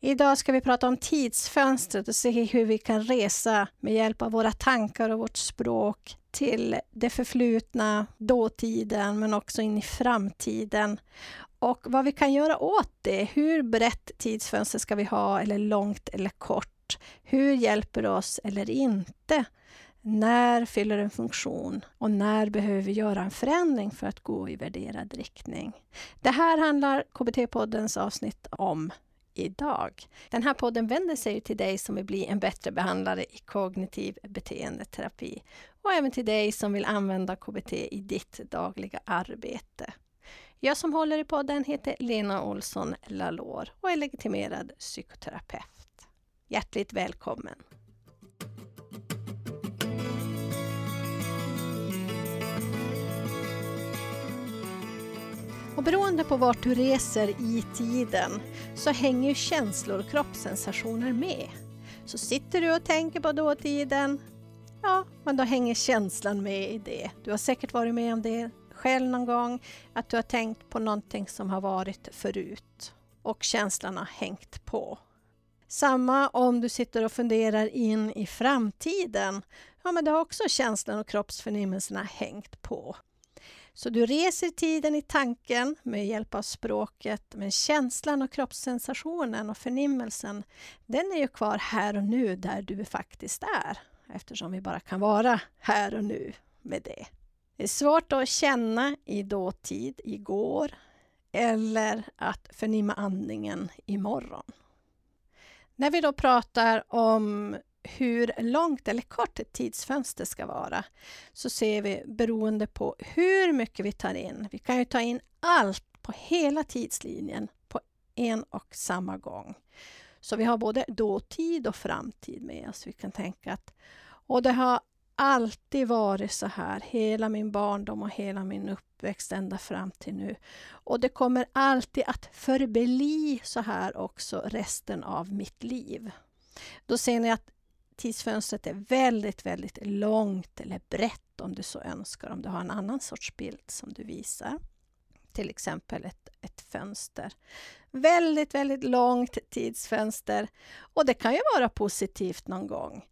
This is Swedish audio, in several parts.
Idag ska vi prata om tidsfönstret och se hur vi kan resa med hjälp av våra tankar och vårt språk till det förflutna, dåtiden, men också in i framtiden. Och vad vi kan göra åt det. Hur brett tidsfönster ska vi ha, eller långt eller kort? Hur hjälper det oss eller inte? När fyller det en funktion och när behöver vi göra en förändring för att gå i värderad riktning? Det här handlar KBT-poddens avsnitt om idag. Den här podden vänder sig till dig som vill bli en bättre behandlare i kognitiv beteendeterapi och även till dig som vill använda KBT i ditt dagliga arbete. Jag som håller i podden heter Lena Olsson Lalor och är legitimerad psykoterapeut. Hjärtligt välkommen! Och beroende på vart du reser i tiden så hänger känslor och kroppssensationer med. Så sitter du och tänker på dåtiden, ja, men då hänger känslan med i det. Du har säkert varit med om det själv någon gång, att du har tänkt på någonting som har varit förut och känslan har hängt på. Samma om du sitter och funderar in i framtiden. Ja, men då har också känslan och kroppsförnimmelserna hängt på. Så du reser tiden i tanken med hjälp av språket, men känslan och kroppssensationen och förnimmelsen, den är ju kvar här och nu där du faktiskt är, eftersom vi bara kan vara här och nu med det. Det är svårt att känna i dåtid, igår, eller att förnimma andningen imorgon. När vi då pratar om hur långt eller kort ett tidsfönster ska vara så ser vi beroende på hur mycket vi tar in. Vi kan ju ta in allt på hela tidslinjen på en och samma gång. Så vi har både dåtid och framtid med oss. Vi kan tänka att och det har alltid varit så här, hela min barndom och hela min uppväxt ända fram till nu. Och det kommer alltid att förbli så här också resten av mitt liv. Då ser ni att tidsfönstret är väldigt, väldigt långt eller brett om du så önskar, om du har en annan sorts bild som du visar. Till exempel ett, ett fönster. Väldigt, väldigt långt tidsfönster och det kan ju vara positivt någon gång.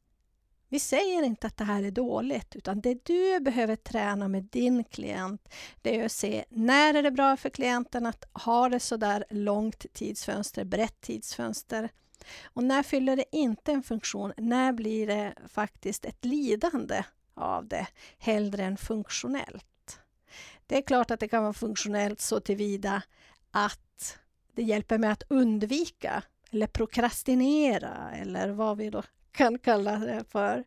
Vi säger inte att det här är dåligt, utan det du behöver träna med din klient, det är att se när är det bra för klienten att ha det så där långt tidsfönster, brett tidsfönster. Och när fyller det inte en funktion? När blir det faktiskt ett lidande av det, hellre än funktionellt? Det är klart att det kan vara funktionellt så tillvida att det hjälper mig att undvika eller prokrastinera eller vad vi då kan kalla det för.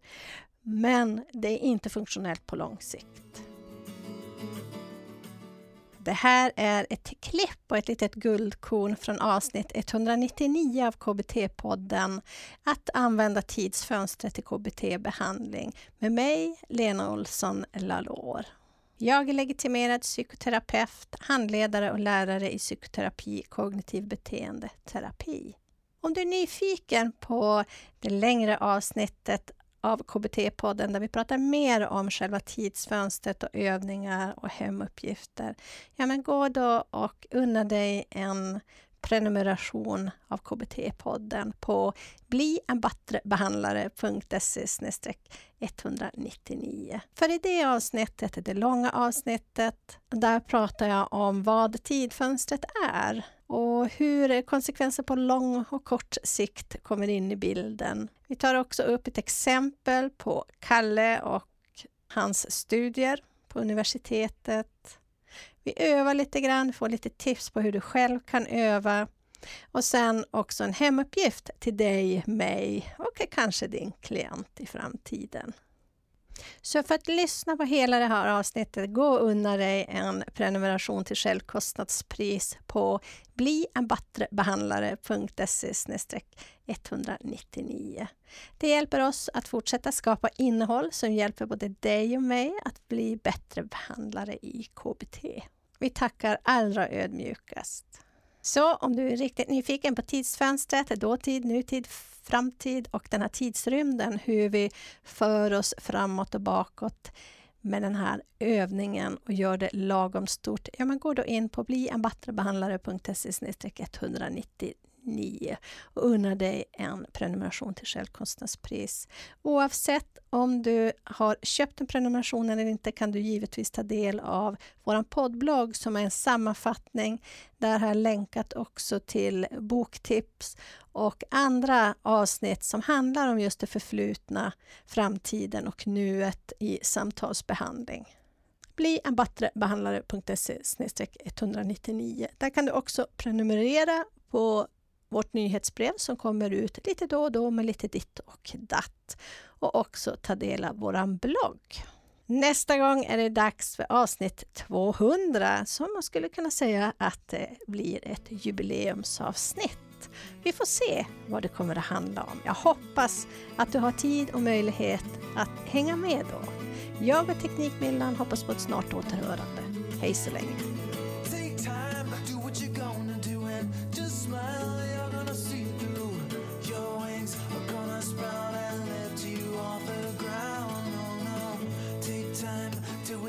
Men det är inte funktionellt på lång sikt. Det här är ett klipp och ett litet guldkorn från avsnitt 199 av KBT-podden Att använda tidsfönstret till KBT-behandling med mig, Lena Olsson Lalor. Jag är legitimerad psykoterapeut, handledare och lärare i psykoterapi, kognitiv beteendeterapi. Om du är nyfiken på det längre avsnittet av KBT-podden där vi pratar mer om själva tidsfönstret och övningar och hemuppgifter. Ja, men gå då och unna dig en prenumeration av KBT-podden på blienbattrebehandlare.se 199. För i det avsnittet, det långa avsnittet, där pratar jag om vad tidfönstret är och hur konsekvenser på lång och kort sikt kommer in i bilden. Vi tar också upp ett exempel på Kalle och hans studier på universitetet. Vi övar lite grann, får lite tips på hur du själv kan öva och sen också en hemuppgift till dig, mig och kanske din klient i framtiden. Så för att lyssna på hela det här avsnittet, gå och unna dig en prenumeration till självkostnadspris på blienbattrebehandlare.se 199. Det hjälper oss att fortsätta skapa innehåll som hjälper både dig och mig att bli bättre behandlare i KBT. Vi tackar allra ödmjukast. Så om du är riktigt nyfiken på tidsfönstret, dåtid, nutid, framtid och den här tidsrymden, hur vi för oss framåt och bakåt med den här övningen och gör det lagom stort, ja men gå då in på blienbattrebehandlare.se 199 9 och unna dig en prenumeration till självkostnadspris. Oavsett om du har köpt en prenumeration eller inte kan du givetvis ta del av vår poddblogg som är en sammanfattning. Där har jag länkat också till boktips och andra avsnitt som handlar om just det förflutna, framtiden och nuet i samtalsbehandling bli en bättre-behandlare.se 199. Där kan du också prenumerera på vårt nyhetsbrev som kommer ut lite då och då med lite ditt och datt och också ta del av vår blogg. Nästa gång är det dags för avsnitt 200 som man skulle kunna säga att det blir ett jubileumsavsnitt. Vi får se vad det kommer att handla om. Jag hoppas att du har tid och möjlighet att hänga med då. Jag och Teknikmillan hoppas på ett snart återhörande. Hej så länge!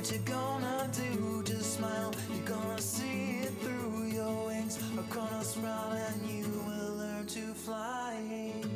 what you're gonna do. Just smile, you're gonna see it through. Your wings are gonna sprout, and you will learn to fly.